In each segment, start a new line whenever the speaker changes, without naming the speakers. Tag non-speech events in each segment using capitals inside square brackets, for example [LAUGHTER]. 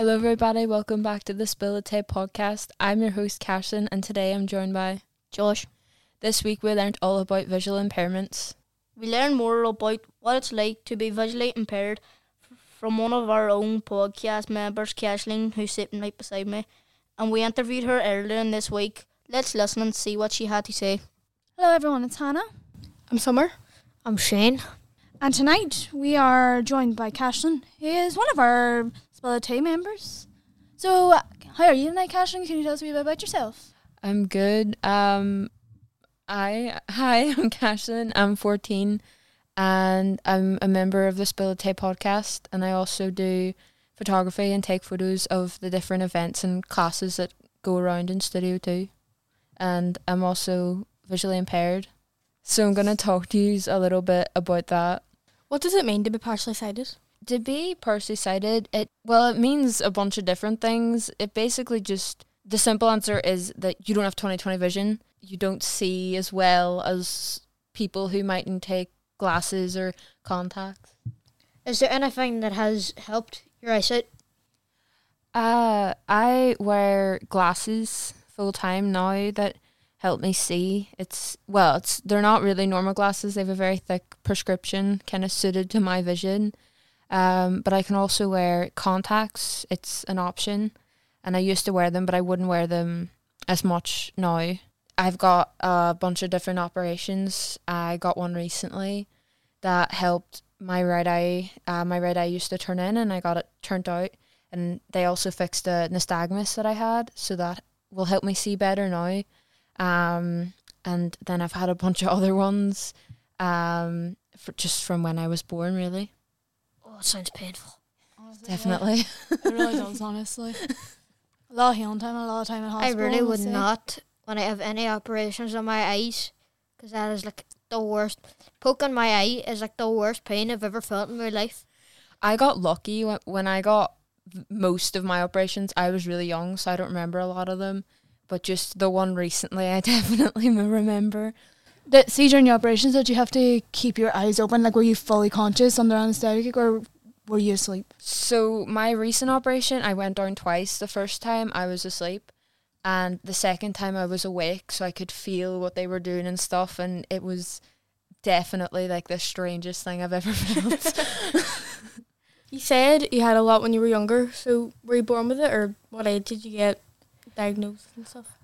Hello, everybody. Welcome back to the Spill the Tae podcast. I'm your host, Carson, and today I'm joined by
Josh.
This week we learned all about visual impairments.
We learned more about what it's like to be visually impaired from one of our own podcast members, Caislin, who's sitting right beside me. And we interviewed her earlier in this week. Let's listen and see what she had to say.
Hello, everyone. It's Hannah.
I'm Summer.
I'm Shane.
And tonight we are joined by Caislin, who is one of our Spill the Tea members. So, uh, how are you tonight, Caislin? Can you tell us a wee bit about yourself?
I'm good. Um, I hi, [LAUGHS] I'm Caislin. I'm 14, and I'm a member of the Spill the Tae podcast, and I also do photography and take photos of the different events and classes that go around in Studio Two, and I'm also visually impaired. So I'm gonna talk to you a little bit about that.
What does it mean to be partially sighted?
To be partially sighted, it well, it means a bunch of different things. It basically just the simple answer is that you don't have twenty twenty vision. You don't see as well as people who mightn't take glasses or contacts.
Is there anything that has helped your eyesight?
Uh I wear glasses full time now that help me see. It's well, it's they're not really normal glasses. They have a very thick prescription, kind of suited to my vision. Um, but I can also wear contacts. It's an option, and I used to wear them, but I wouldn't wear them as much now. I've got a bunch of different operations. I got one recently that helped my right eye. Uh, my right eye used to turn in, and I got it turned out. And they also fixed a nystagmus that I had, so that will help me see better now. Um, and then I've had a bunch of [LAUGHS] other ones, um, just from when I was born, really.
It sounds painful.
Definitely. [LAUGHS]
It really does, honestly. A lot of healing time, a lot of time in
I really would
I'd say.
not when I have any operations on my eyes, because that is like the worst. Poking my eye is like the worst pain I've ever felt in my life.
I got lucky when, when I got most of my operations. I was really young, so I don't remember a lot of them. But just the one recently, I [LAUGHS] definitely remember.
That, see, during your operations, did you have to keep your eyes open? Like, were you fully conscious under anesthetic, or were you asleep?
So my recent operation, I went down twice. The first time I was asleep, and the second time I was awake, so I could feel what they were doing and stuff. And it was definitely like the strangest thing I've ever [LAUGHS] felt. [LAUGHS]
You said you had a lot when you were younger, so were you born with it, or what age did you get diagnosed and stuff?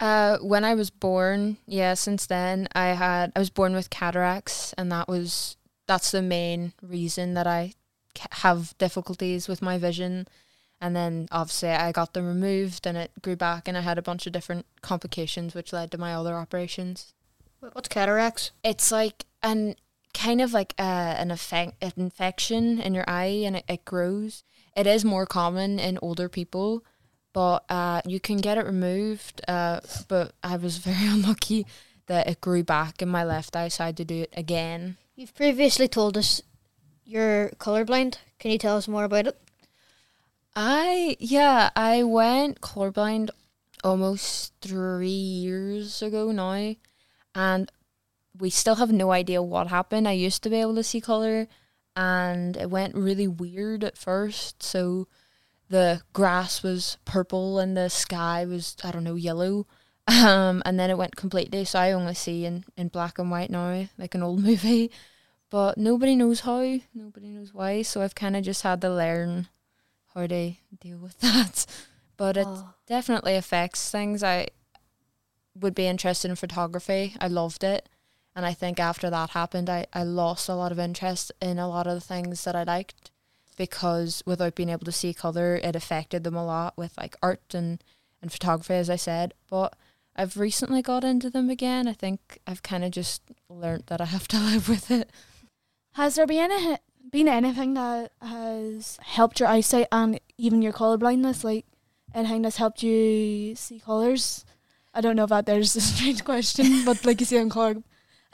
Uh, when I was born, yeah, since then I had I was born with cataracts, and that was that's the main reason that I have difficulties with my vision. And then obviously I got them removed, and it grew back, and I had a bunch of different complications, which led to my other operations.
What's cataracts?
It's like an kind of like uh, an effect, an infection in your eye, and it, it grows. It is more common in older people, but uh, you can get it removed. Uh, but I was [LAUGHS] very unlucky that it grew back in my left eye, so I had to do it again.
You've previously told us you're colorblind. Can you tell us more about it?
I yeah, I went colorblind almost three years ago now, and we still have no idea what happened. I used to be able to see color, and it went really weird at first. So the grass was purple and the sky was I don't know yellow, [LAUGHS] um, and then it went completely. So I only see in in black and white now, like an old [LAUGHS] movie. But nobody knows how, nobody knows why. So I've kind of just had to learn how to deal with [LAUGHS] that. But it
Oh.
definitely affects things. I would be interested in photography. I loved it. And I think after that happened, I, I lost a lot of interest in a lot of the things that I liked because without being able to see colour, it affected them a lot with like art and, and photography, as I said. But I've recently got into them again. I think I've kind of just learnt that I have to [LAUGHS] live with it.
Has there been any, been anything that has helped your eyesight and even your colour blindness? Like, anything that's helped you see colours? I don't know that there's a [LAUGHS] strange question, but like you see in colour,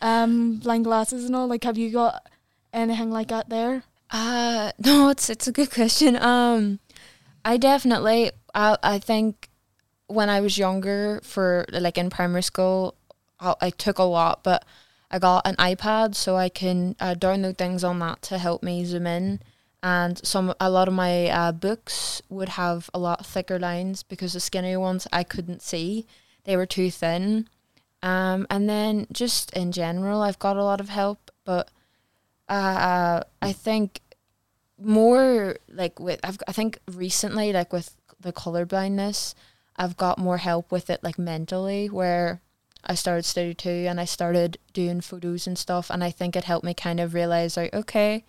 um, blind glasses and all, like, have you got anything like that there?
Uh [LAUGHS] no, it's it's a good question. Um I definitely I I think when I was younger for like in primary school I, I took a lot but I got an iPad so I can uh, download things on that to help me zoom in and some a lot of my uh, books would have a lot thicker lines because the skinnier ones I couldn't see; they were too thin. Um, and then just in general, I've got a lot of help, but uh, I think more like with I've I think recently like with the color blindness, I've got more help with it like mentally where I started study too and I started doing photos and stuff and I think it helped me kind of realize like okay,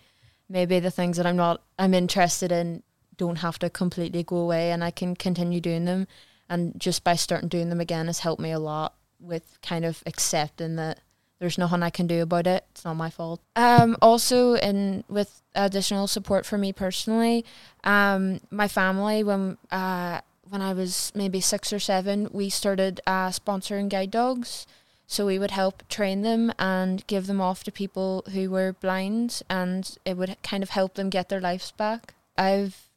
maybe the things that I'm not I'm interested in don't have to completely go away and I can continue doing them. And just by starting doing them again has helped me a lot with kind of accepting that there's nothing I can do about it. It's not my fault. Um, also, in with additional support for me personally, um, my family when uh, when I was maybe six or seven, we started uh, sponsoring guide dogs. So we would help train them and give them off to people who were blind, and it would kind of help them get their lives back. I've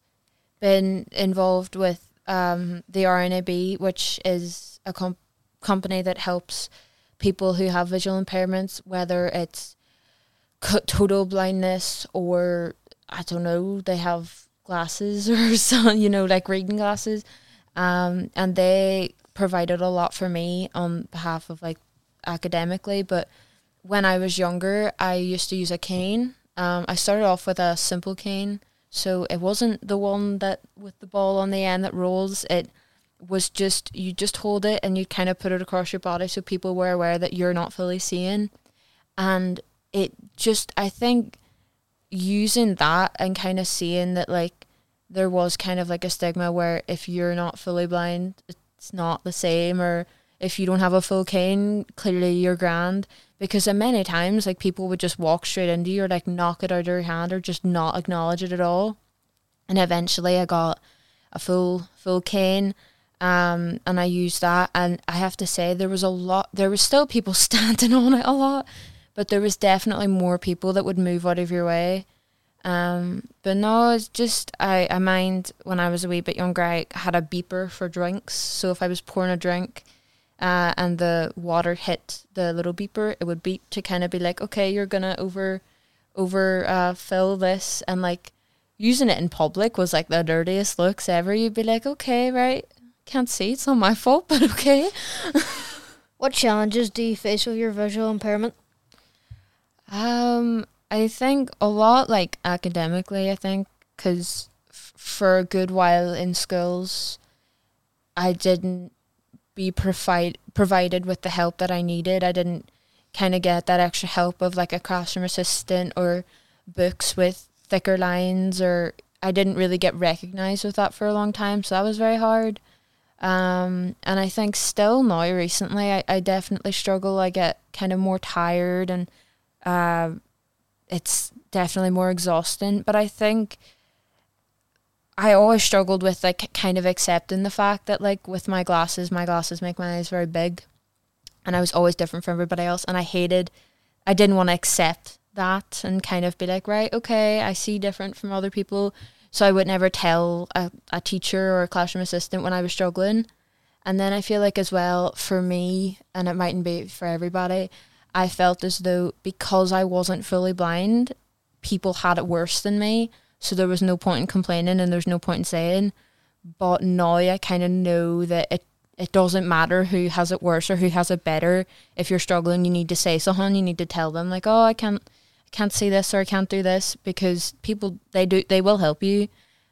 been involved with um, the RNIB, which is a comp- company that helps people who have visual impairments, whether it's total blindness or I don't know, they have glasses [LAUGHS] or some, you know, like reading glasses. Um, and they provided a lot for me on behalf of like academically. But when I was younger, I used to use a cane. Um, I started off with a simple cane, so it wasn't the one that with the ball on the end that rolls. It was just you just hold it and you kind of put it across your body so people were aware that you're not fully seeing. And it just i think using that and kind of seeing that like there was kind of like a stigma where if you're not fully blind it's not the same or if you don't have a full cane clearly you're grand. Because many times like people would just walk straight into you or like knock it out of your hand or just not acknowledge it at all. And eventually i got a full full cane um, and I used that, and I have to say there was a lot. There was still people [LAUGHS] standing on it a lot, but there was definitely more people that would move out of your way. Um, but no, it's just I, I mind when I was a wee bit younger, I had a beeper for drinks. So if I was pouring a drink, uh, and the water hit the little beeper, it would beep to kind of be like, okay, you're gonna over, over uh, fill this, and like using it in public was like the dirtiest looks ever. You'd be like, okay, right, can't see. It's not my fault, [LAUGHS] but okay.
what challenges do you face with your visual impairment?
Um, I think a lot like academically. I think because f- for a good while in schools, I didn't be provide provided with the help that I needed. I didn't kind of get that extra help of like a classroom assistant or books with thicker lines or I didn't really get recognized with that for a long time so that was very hard um, and I think still now recently, I, I definitely struggle. I get kind of more tired and uh, it's definitely more exhausting. But I think I always struggled with like kind of accepting the fact that like with my glasses, my glasses make my eyes very big, and I was always different from everybody else. And I hated, I didn't want to accept that and kind of be like, right, okay, I see different from other people. So I would never tell a, a teacher or a classroom assistant when I was struggling. And then I feel like as well for me, and it mightn't be for everybody, I felt as though because I wasn't fully blind, people had it worse than me. So there was no point in complaining and there's no point in saying. But now I kind of know that it it doesn't matter who has it worse or who has it better. If you're struggling, you need to say something. You need to tell them like, "Oh, I can't can't see this or I can't do this because people they do they will help you.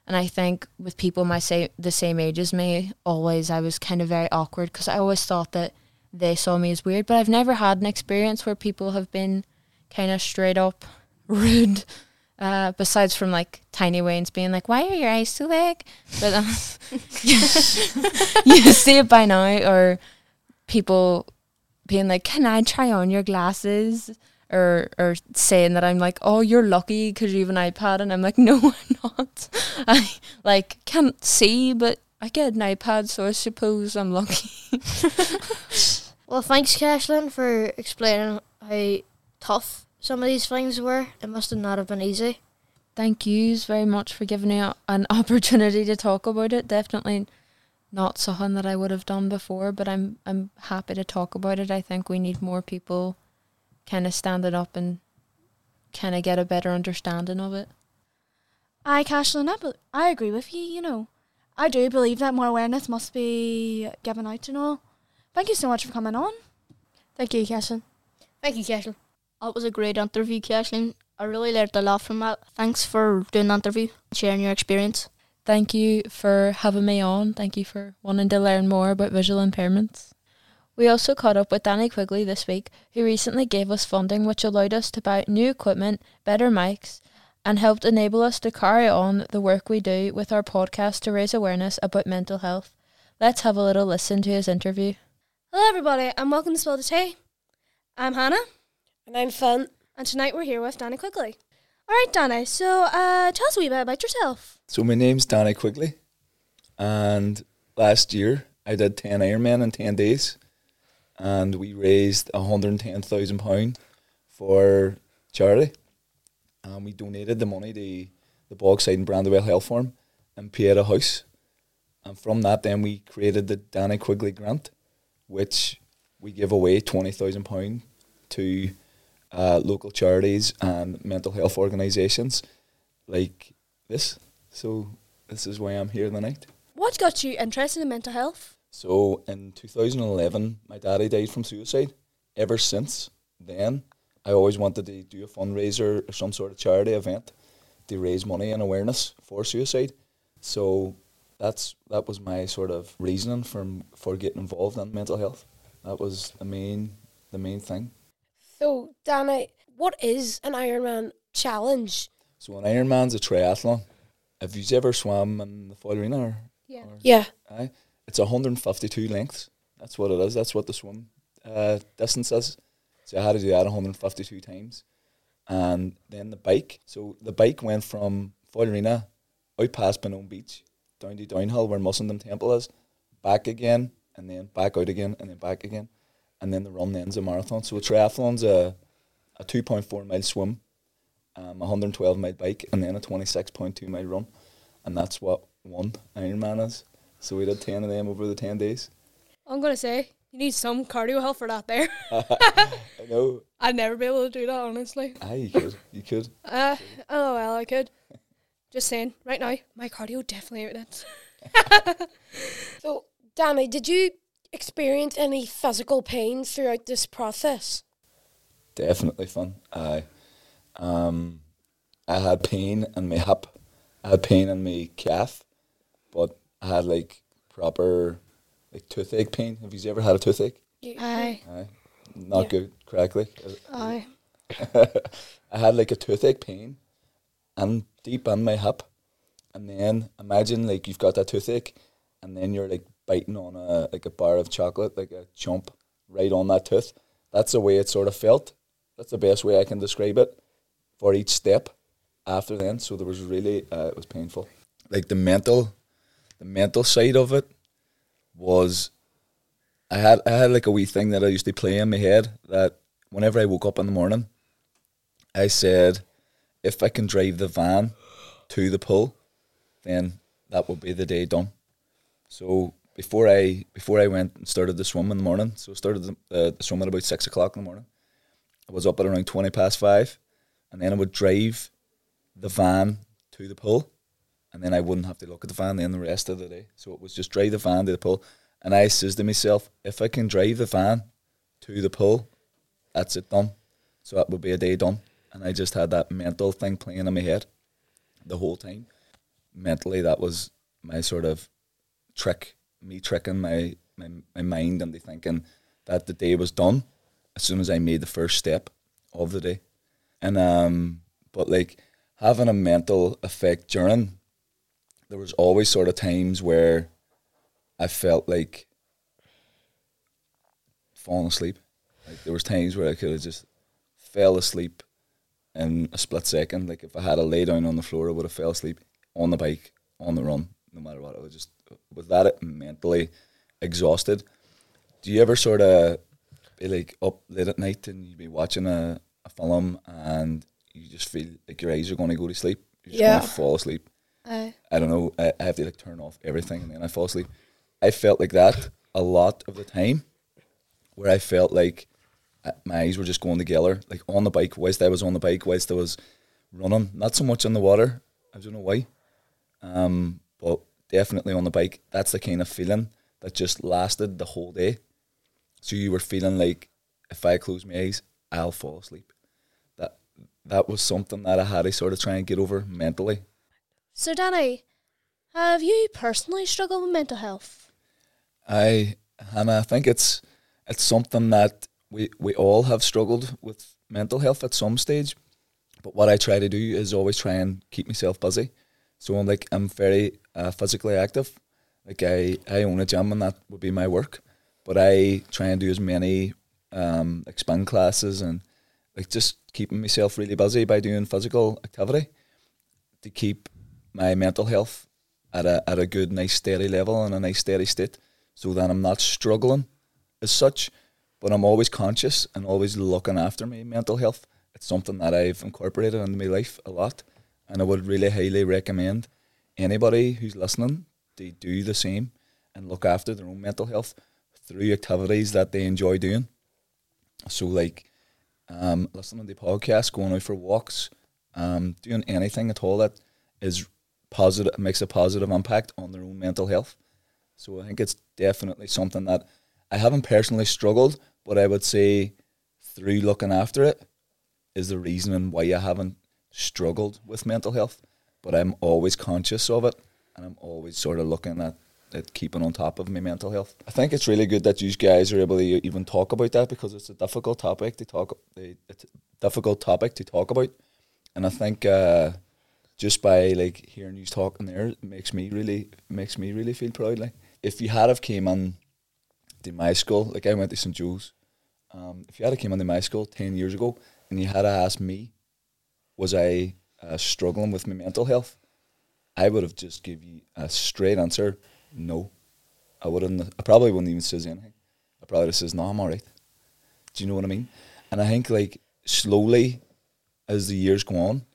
And I think with people my say the same age as me, always I was kind of very awkward because I always thought that they saw me as weird. But I've never had an experience where people have been kind of straight up [LAUGHS] rude. Uh, besides from like Tiny Wayne's being like, "Why are your eyes so big?" But um, [LAUGHS] you see it by now, or people being like, "Can I try on your glasses?" Or or saying that I'm like, oh, you're lucky because you have an iPad, and I'm like, [LAUGHS] no, I'm not. I like can't see, but I get an iPad, so I suppose I'm lucky. [LAUGHS]
well, thanks, Caislin, for explaining how tough some of these things were. It must have not have been easy.
Thank yous very much for giving me an [LAUGHS] opportunity to talk about it. Definitely not something that I would have done before, but I'm I'm happy to talk about it. I think we need more people kind of standing up and kind of get a better understanding of it.
I, Caislin, I, bel I agree with you, you know. I do believe that more awareness must be given out and all. Thank you so much for coming on.
Thank you, Caislin.
Thank you, Cashel.
That was a great interview, Caislin. I really learned a lot from that. Thanks for doing the interview, sharing your experience.
Thank you for having me on. Thank you for wanting to learn more about visual impairments. We also caught up with Danny Quigley this week, who recently gave us funding which allowed us to buy new equipment, better mics, and helped enable us to carry on the work we do with our podcast to raise awareness about mental health. Let's have a little listen to his interview.
Hello, everybody, and welcome to Spill the Tea. I'm Hannah,
And I'm Finn.
and tonight we're here with Danny Quigley. All right, Danny, so uh, tell us a wee bit about yourself.
So my name's Danny Quigley, and last year I did ten Ironman in ten days, and we raised hundred and ten thousand pound for charity, and we donated the money to the Bogside and Brandywell Health Forum and Pieta House, and from that then we created the Danny Quigley Grant, which we give away twenty thousand pound to uh, local charities and mental health organisations like this. So this is why I'm here tonight.
What got you interested in mental health?
So in 2011, my daddy died from suicide. Ever since then, I always wanted to do a fundraiser or some sort of charity event to raise money and awareness for suicide. So that's that was my sort of reasoning for for getting involved in mental health. That was the main the main thing.
So, Danny, what is an Ironman challenge?
So an Ironman's a triathlon. Have you ever swam in the Foyle Arena? Or,
Yeah.
or-
Yeah.
Aye. It's 152 lengths. That's what it is. That's what the swim uh, distance is. So I had to do that 152 times. And then the bike. So the bike went from Foyle Arena out past Benone Beach down to Downhill where Mussenden Temple is, back again, and then back out again, and then back again. And then the run ends a marathon. So a triathlon's a, a 2.4 mile swim, um, a 112 mile bike, and then a 26.2 mile run. And that's what one Ironman is. So we did 10 of them over the 10 days.
I'm going to say, you need some cardio help for that there. [LAUGHS]
I know. [LAUGHS]
I'd never be able to do that, honestly.
Aye, you could. You could. [LAUGHS]
Uh, oh, well, I could. Just saying, right now, my cardio definitely out it.
So, Danny, did you experience any physical pain throughout this process?
Definitely fun. Aye. Um, I had pain in my hip. I had pain in my calf, but I had like proper like toothache pain. Have you ever had a toothache?
Aye.
Aye. Not
Yeah.
good. Correctly.
Aye. [LAUGHS]
I had like a toothache pain and deep in my hip. And then imagine like you've got that toothache and then you're like biting on a like a bar of chocolate, like a chomp right on that tooth. That's the way it sort of felt. That's the best way I can describe it for each step after then. So there was really uh, it was painful. Like the mental the mental side of it was I had I had like a wee thing that I used to play in my head that whenever I woke up in the morning I said, if I can drive the van to the pool, then that will be the day done. So before I before I went and started the swim in the morning, so I started the, uh, the swim at about six o'clock in the morning. I was up at around twenty past five, and then I would drive the van to the pool, and then I wouldn't have to look at the van then the rest of the day. So it was just drive the van to the pool, and I says to myself, if I can drive the van to the pool, that's it done. So that would be a day done. And I just had that mental thing playing in my head the whole time. Mentally, that was my sort of trick, me tricking my, my, my mind into thinking that the day was done as soon as I made the first step of the day. And, um, but like having a mental effect during, there was always sort of times where I felt like falling asleep. Like there was times where I could have just fell asleep in a split second. Like if I had a lay down on the floor, I would have fell asleep on the bike, on the run, no matter what. I was just with that mentally exhausted. Do you ever sort of be like up late at night and you'd be watching a, a film and you just feel like your eyes are going to go to sleep? You're just
Yeah.
going to fall asleep. I don't know. I, I have to like turn off everything and then I fall asleep. I felt like that a lot of the time, where I felt like uh, my eyes were just going together, like on the bike. Whilst I was on the bike, whilst I was running, not so much in the water, I don't know why. Um, but definitely on the bike, that's the kind of feeling that just lasted the whole day. So you were feeling like if I close my eyes, I'll fall asleep. That that was something that I had to sort of try and get over mentally.
So, Danny, have you personally struggled with mental health?
I and I think it's it's something that we we all have struggled with mental health at some stage. But what I try to do is always try and keep myself busy. So I'm like I'm very uh, physically active. Like I, I own a gym and that would be my work. But I try and do as many um, spin classes and like just keeping myself really busy by doing physical activity to keep my mental health at a at a good, nice, steady level and a nice, steady state, so that I'm not struggling as such. But I'm always conscious and always looking after my mental health. It's something that I've incorporated into my life a lot, and I would really highly recommend anybody who's listening to do the same and look after their own mental health through activities that they enjoy doing. So, like um, listening to podcasts, going out for walks, um, doing anything at all that is positive, makes a positive impact on their own mental health. So, I think it's definitely something that I haven't personally struggled, but I would say through looking after it is the reason why I haven't struggled with mental health. But I'm always conscious of it, and I'm always sort of looking at at keeping on top of my mental health. I think it's really good that you guys are able to even talk about that because it's a difficult topic to talk. It's a difficult topic to talk about, and I think uh, just by like hearing you talking there makes me really makes me really feel proud. Like if you had have came on to my school, like I went to St Joe's, um, if you had have came on to my school ten years ago and you had asked me, was I uh, struggling with my mental health? I would have just give you a straight answer no. I wouldn't. I probably wouldn't even say anything. I probably just says, "No, I'm alright." Do you know what I mean? And I think like slowly, as the years go on,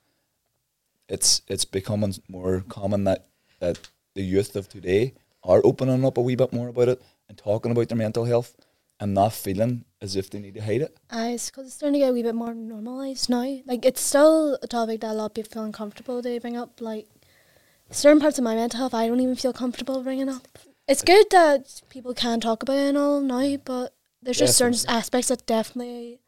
it's it's becoming more common that that the youth of today are opening up a wee bit more about it and talking about their mental health and not feeling as if they need to hide it.
Uh, it's because it's starting to get a wee bit more normalised now. Like, it's still a topic that a lot of people feel uncomfortable to bring up. Like, certain parts of my mental health I don't even feel comfortable bringing up. It's good that people can talk about it and all now, but there's just certain aspects that definitely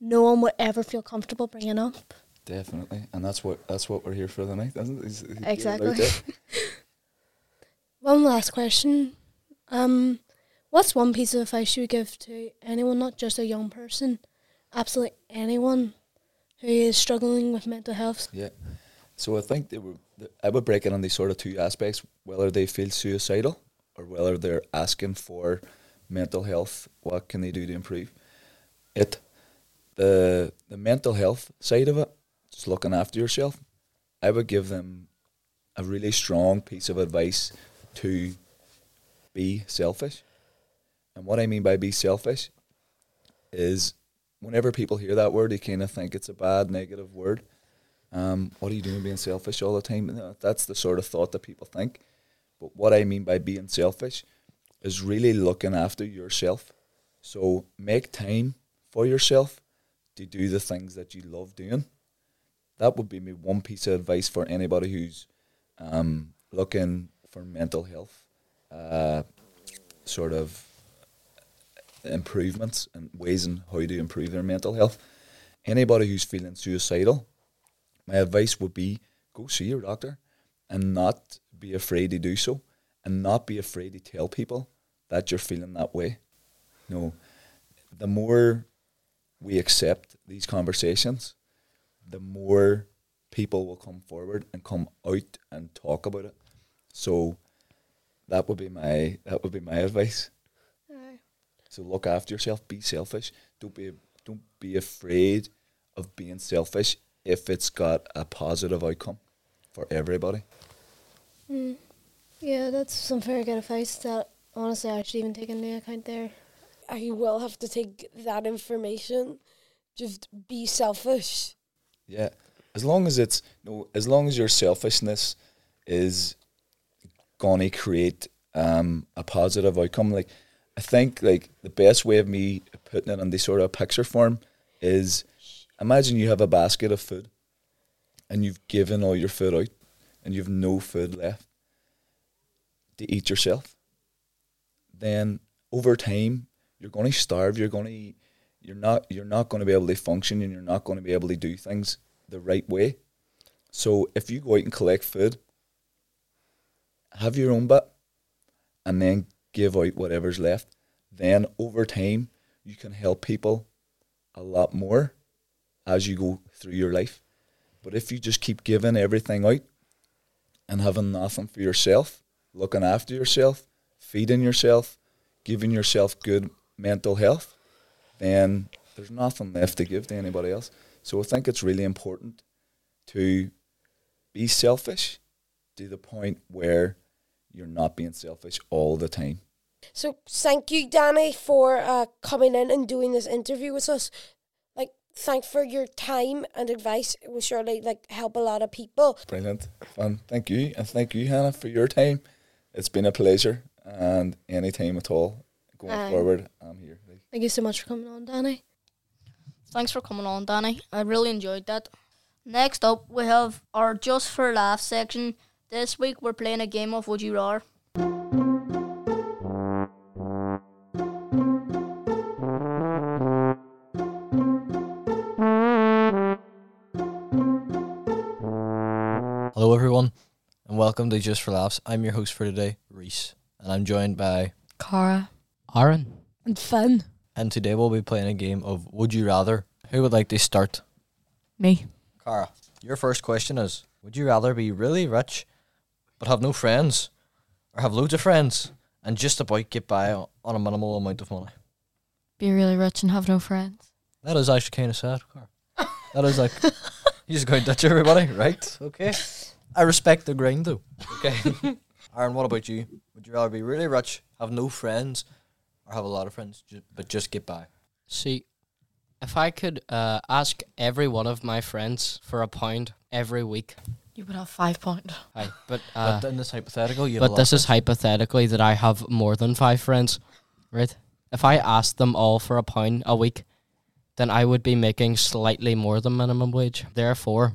no one would ever feel comfortable bringing up.
Definitely, and that's what that's what we're here for tonight, isn't it? Is- is-
Exactly. [LAUGHS] One last question. Um, what's one piece of advice you would give to anyone, not just a young person, absolutely anyone who is struggling with mental health?
Yeah. So I think they were, I would break it into sort of two aspects: whether they feel suicidal or whether they're asking for mental health. What can they do to improve it? The the mental health side of it, just looking after yourself. I would give them a really strong piece of advice to be selfish. And what I mean by be selfish is whenever people hear that word, they kind of think it's a bad, negative word. Um, what are you doing being selfish all the time? That's the sort of thought that people think. But what I mean by being selfish is really looking after yourself. So make time for yourself to do the things that you love doing. That would be my one piece of advice for anybody who's um, looking for mental health uh, sort of improvements and ways in how to improve their mental health. Anybody who's feeling suicidal, my advice would be go see your doctor and not be afraid to do so and not be afraid to tell people that you're feeling that way. No, the more we accept these conversations, the more people will come forward and come out and talk about it. So that would be my that would be my advice. So look after yourself. Be selfish. Don't be don't be afraid of being selfish if it's got a positive outcome for everybody.
Mm. Yeah, that's some very good advice that honestly I should even take into account there.
I will have to take that information. Just be selfish.
Yeah, as long as it's no, as long as your selfishness is gonna create um, a positive outcome. Like I think, like the best way of me putting it in this sort of picture form is, imagine you have a basket of food, and you've given all your food out and you have no food left to eat yourself, then over time you're going to starve. You're going to you're not you're not going to be able to function, and you're not going to be able to do things the right way. So if you go out and collect food, have your own bit, and then give out whatever's left. Then over time you can help people a lot more as you go through your life. But if you just keep giving everything out and having nothing for yourself, looking after yourself, feeding yourself, giving yourself good mental health, then there's nothing left to give to anybody else. So I think it's really important to be selfish to the point where you're not being selfish all the time.
So thank you, Danny, for uh, coming in and doing this interview with us. Like, thanks for your time and advice. It will surely like help a lot of people.
Brilliant. Fun. Thank you. And thank you, Hannah, for your time. It's been a pleasure. And any time at all going
Aye.
forward, I'm here.
Thank you so much for coming on, Danny.
Thanks for coming on, Danny. I really enjoyed that. Next up, we have our Just for Laughs section. This week, we're playing a game of Would You Rather.
Hello, everyone, and welcome to Just for Laughs. I'm your host for today, Reese, and I'm joined by
Cara.
Aaron.
And fun.
And today we'll be playing a game of Would You Rather. Who would like to start?
Me.
Cara, your first question is Would you rather be really rich but have no friends, or have loads of friends and just about get by on a minimal amount of money?
Be really rich and have no friends.
That is actually kind of sad, Cara. That is like, you just go and ditch everybody, right? Okay. I respect the grind, though. Okay. [LAUGHS] Aaron, what about you? Would you rather be really rich, have no friends, or have a lot of friends, ju- but just get by?
See, if I could uh, ask every one of my friends for a pound every week,
You would have five point.
aye, but uh,
but in this hypothetical, you have a
but
lot
this
of
is hypothetically that I have more than five friends, right? If I asked them all for a pound a week, then I would be making slightly more than minimum wage. Therefore,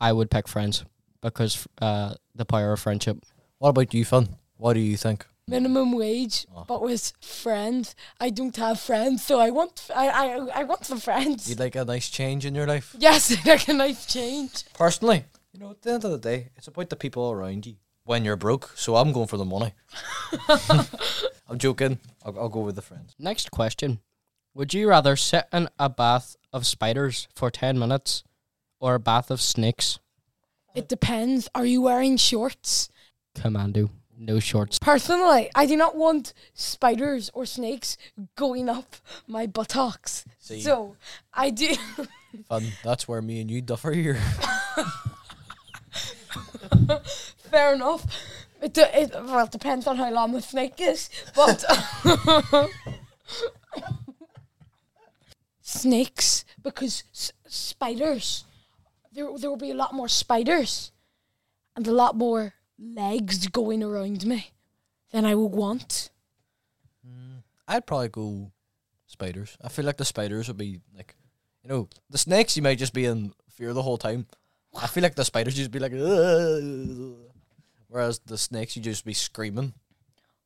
I would pick friends because uh, the power of friendship.
What about you, Finn? What do you think?
Minimum wage,
Oh.
but with friends. I don't have friends, so I want I I, I want some friends.
You'd like a nice change in your life?
yes, [LAUGHS] like a nice change.
Personally, you know, at the end of the day, it's about the people around you. When you're broke, so I'm going for the money. [LAUGHS] [LAUGHS] I'm joking. I'll, I'll go with the friends.
Next question. Would you rather sit in a bath of spiders for 10 minutes or a bath of snakes?
It depends. Are you wearing shorts?
Commando. No shorts.
Personally, I do not want spiders or snakes going up my buttocks.
See,
So I do. [LAUGHS]
fun. That's where me and you differ here. [LAUGHS]
Fair enough. It, it well it depends on how long the snake is, but [LAUGHS] snakes because s- spiders there there will be a lot more spiders and a lot more legs going around me than I would want.
I'd probably go spiders. I feel like the spiders would be like, you know, the snakes you might just be in fear the whole time. I feel like the spiders just be like, "Ugh." [LAUGHS] whereas the snakes you just be screaming.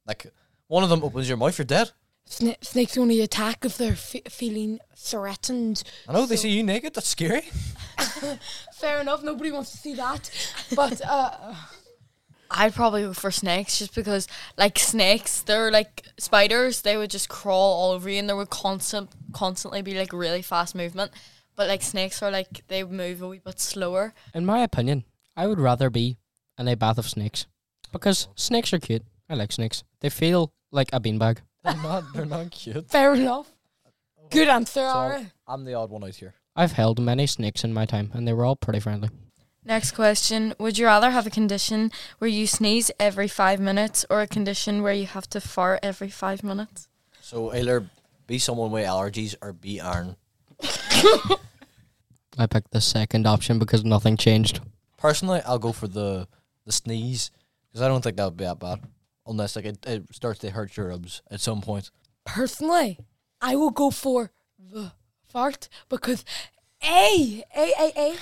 Like one of them opens your mouth, you're dead.
Sna- snakes only attack if they're fe- feeling threatened.
I know they see you naked. That's scary. [LAUGHS]
Fair enough. Nobody wants to see that, but uh,
I'd probably go for snakes just because, like snakes, they're like spiders. They would just crawl all over you, and there would constant, constantly be like really fast movement. But like snakes are like they move a wee bit slower.
In my opinion, I would rather be in a bath of snakes because snakes are cute. I like snakes. They feel like a beanbag. [LAUGHS]
They're not. They're not cute.
fair enough. Good answer,
So
Ara.
I'm the odd one out here.
I've held many snakes in my time, and they were all pretty friendly.
Next question: Would you rather have a condition where you sneeze every five minutes, or a condition where you have to fart every five minutes?
So either be someone with allergies or be Aaron. [LAUGHS]
I picked the second option because nothing changed.
Personally, I'll go for the the sneeze because I don't think that would be that bad, unless like it, it starts to hurt your ribs at some point.
Personally, I will go for the fart because, a, a, a, a.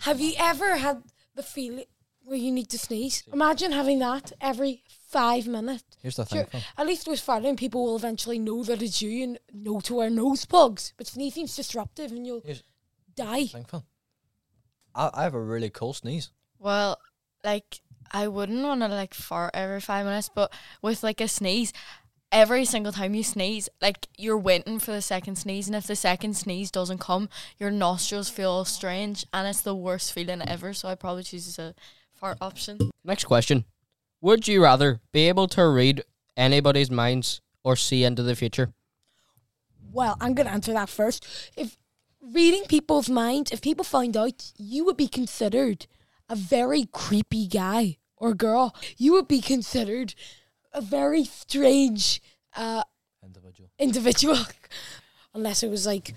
Have you ever had the feeling? where you need to sneeze. Imagine having that every five minutes.
Here's the thing.
Sure, at least with farting, people will eventually know that it's you and know to wear nose plugs. But sneezing's disruptive and you'll
Here's-
die.
Thing, fam. I, I have a really cool sneeze.
Well, like I wouldn't want to like fart every five minutes, but with like a sneeze, every single time you sneeze, like you're waiting for the second sneeze, and if the second sneeze doesn't come, your nostrils feel strange, and it's the worst feeling ever. So I probably choose a fart option.
Next question. Would you rather be able to read anybody's minds or see into the future?
Well, I'm going to answer that first. If reading people's minds, if people find out you would be considered a very creepy guy or girl, you would be considered a very strange uh,
Individual.
individual. [LAUGHS] Unless it was like,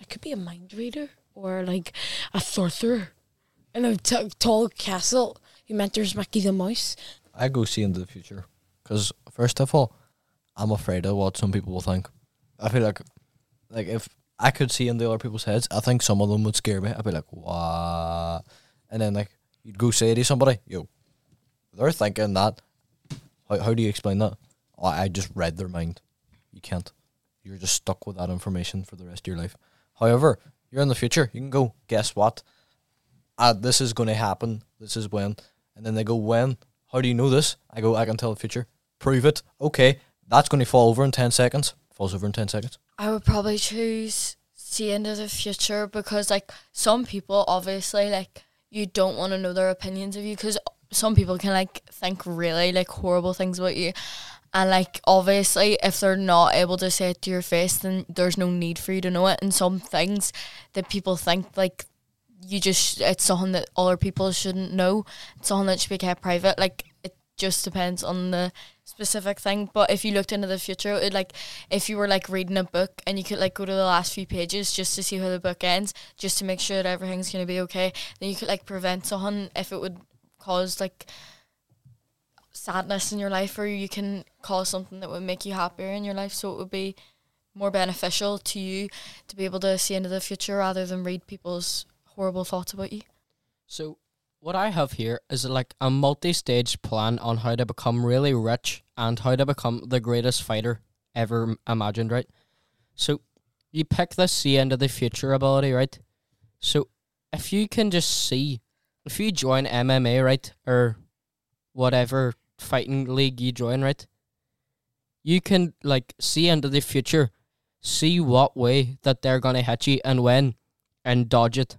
I could be a mind reader or like a sorcerer in a t- tall castle who mentors Mickey the Mouse.
I go see into the future because first of all, I'm afraid of what some people will think. I feel like, like if I could see into other people's heads, I think some of them would scare me. I'd be like, "What?" And then like you'd go say to somebody, "Yo, they're thinking that." How how do you explain that? Oh, I just read their mind. You can't. You're just stuck with that information for the rest of your life. However, you're in the future. You can go. Guess what? Uh, this is going to happen. This is when. And then they go, when? How do you know this? I go, I can tell the future. Prove it. Okay, that's going to fall over in 10 seconds. Falls over in 10 seconds.
I would probably choose see into the future because like some people obviously like you don't want to know their opinions of you because some people can like think really like horrible things about you. And like obviously if they're not able to say it to your face then there's no need for you to know it. And some things that people think like you just it's something that other people shouldn't know. It's something that should be kept private. Like it just depends on the specific thing. But if you looked into the future it like if you were like reading a book and you could like go to the last few pages just to see how the book ends just to make sure that everything's to be okay then you could like prevent something if it would cause like sadness in your life or you can cause something that would make you happier in your life so it would be more beneficial to you to be able to see into the future rather than read people's horrible thoughts about you
So, what I have here is like a multi stage plan on how to become really rich and how to become the greatest fighter ever imagined, right? So, you pick the see into the future ability, right? So, if you can just see, if you join MMA, right, or whatever fighting league you join, right, you can like see into the future, see what way that they're gonna hit you and when, and dodge it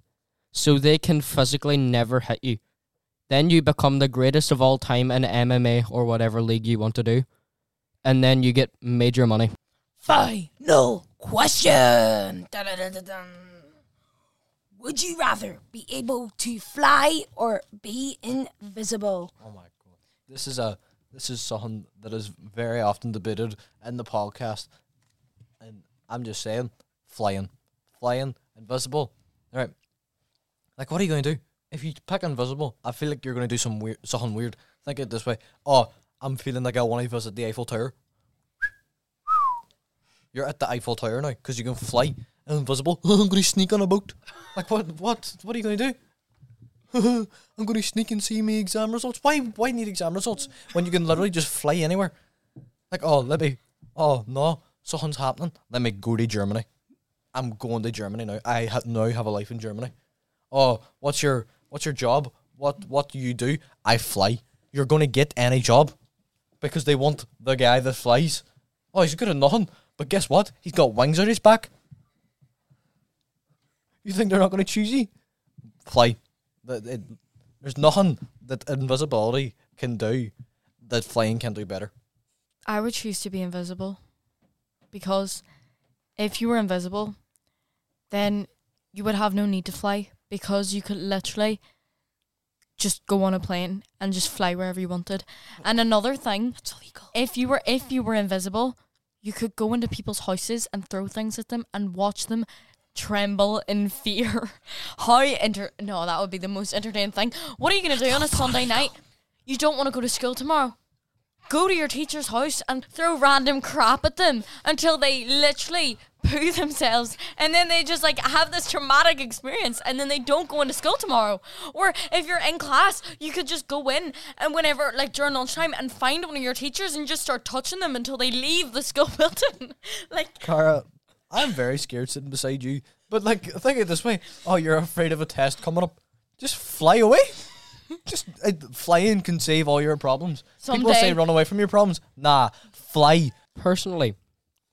so they can physically never hit you. Then you become the greatest of all time in MMA or whatever league you want to do. And then you get major money.
Final question. Dun-dun-dun-dun-dun. Would you rather be able to fly or be invisible?
Oh my god. This is a this is something that is very often debated in the podcast. And I'm just saying, flying. Flying, invisible. Alright. Like what are you gonna do? If you pick invisible, I feel like you're gonna do some weird something weird. Think of it this way. Oh, I'm feeling like I want to visit the Eiffel Tower. You're at the Eiffel Tower now because you can fly invisible. [LAUGHS] I'm gonna sneak on a boat. Like what? What? What are you gonna do? I'm going to sneak and see me exam results. Why? Why need exam results when you can literally just fly anywhere? Like, oh, let me. Oh no, something's happening. Let me go to Germany. I'm going to Germany now. I ha- now have a life in Germany. Oh, what's your what's your job? What what do you do? I fly. You're going to get any job because they want the guy that flies. Oh, he's good at nothing. But guess what? He's got wings on his back. You think they're not going to choose you? Fly. That it, there's nothing that invisibility can do that flying can do better.
I would choose to be invisible because if you were invisible, then you would have no need to fly because you could literally just go on a plane and just fly wherever you wanted. And another thing, if you were if you were invisible, you could go into people's houses and throw things at them and watch them tremble in fear. [LAUGHS] How inter no, that would be the most entertaining thing. What are you gonna do on a Sunday night? You don't want to go to school tomorrow. Go to your teacher's house and throw random crap at them until they literally poo themselves and then they just like have this traumatic experience and then they don't go into school tomorrow. Or if you're in class, you could just go in and whenever like during lunchtime and find one of your teachers and just start touching them until they leave the school [LAUGHS] building. [LAUGHS] like
Cara, I'm very scared sitting beside you. But like, think of it this way: Oh, you're afraid of a test coming up. Just fly away. [LAUGHS] Just uh, flying can save all your problems. People say run away from your problems. Nah, fly.
Personally,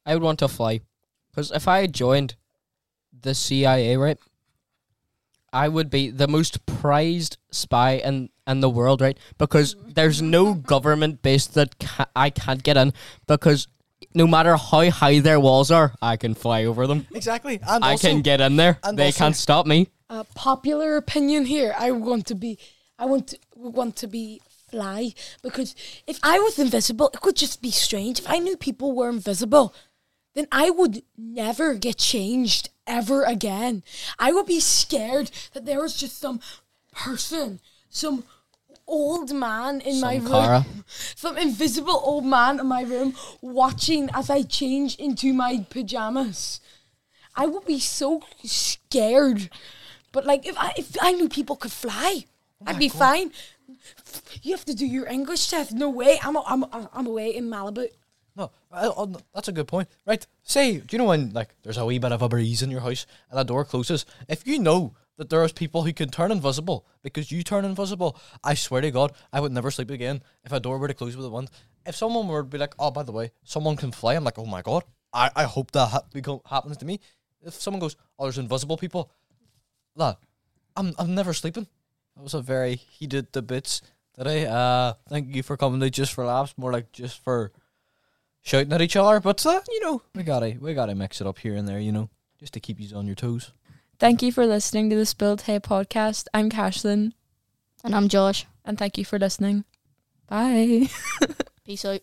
I would want to fly. Because if I joined the CIA, right, I would be the most prized spy in, in the world, right? Because there's no government base that ca- I can't get in. Because no matter how high their walls are, I can fly over them.
Exactly. And
I
also,
can get in there.
and
They
also-
can't stop me.
uh, popular opinion here. I want to be, I want to want to be fly because if I was invisible, it could just be strange. If I knew people were invisible, then I would never get changed ever again. I would be scared that there was just some person, some old man in my room,
Cara. [LAUGHS]
some invisible old man in my room watching as I change into my pajamas. I would be so scared. But like if I if I knew people could fly, oh I'd be fine. You have to do your English test. No way. I'm a, I'm a, I'm away in Malibu.
No, I, oh, no, that's a good point. Right. Say, do you know when like there's a wee bit of a breeze in your house and a door closes? If you know that there is people who can turn invisible because you turn invisible, I swear to God, I would never sleep again if a door were to close with a wind. If someone were to be like, oh, by the way, someone can fly, I'm like, oh my God, I, I hope that ha- happens to me. If someone goes, oh, there's invisible people, lad, I'm I'm never sleeping. That was a very heated debates today. Uh, thank you for coming to just for laughs, more like just for shouting at each other. But uh, you know, we gotta we gotta mix it up here and there. You know, just to keep you on your toes.
Thank you for listening to the Spill The Tae podcast. I'm Caislin,
And I'm Josh.
and thank you for listening. Bye. [LAUGHS]
Peace out.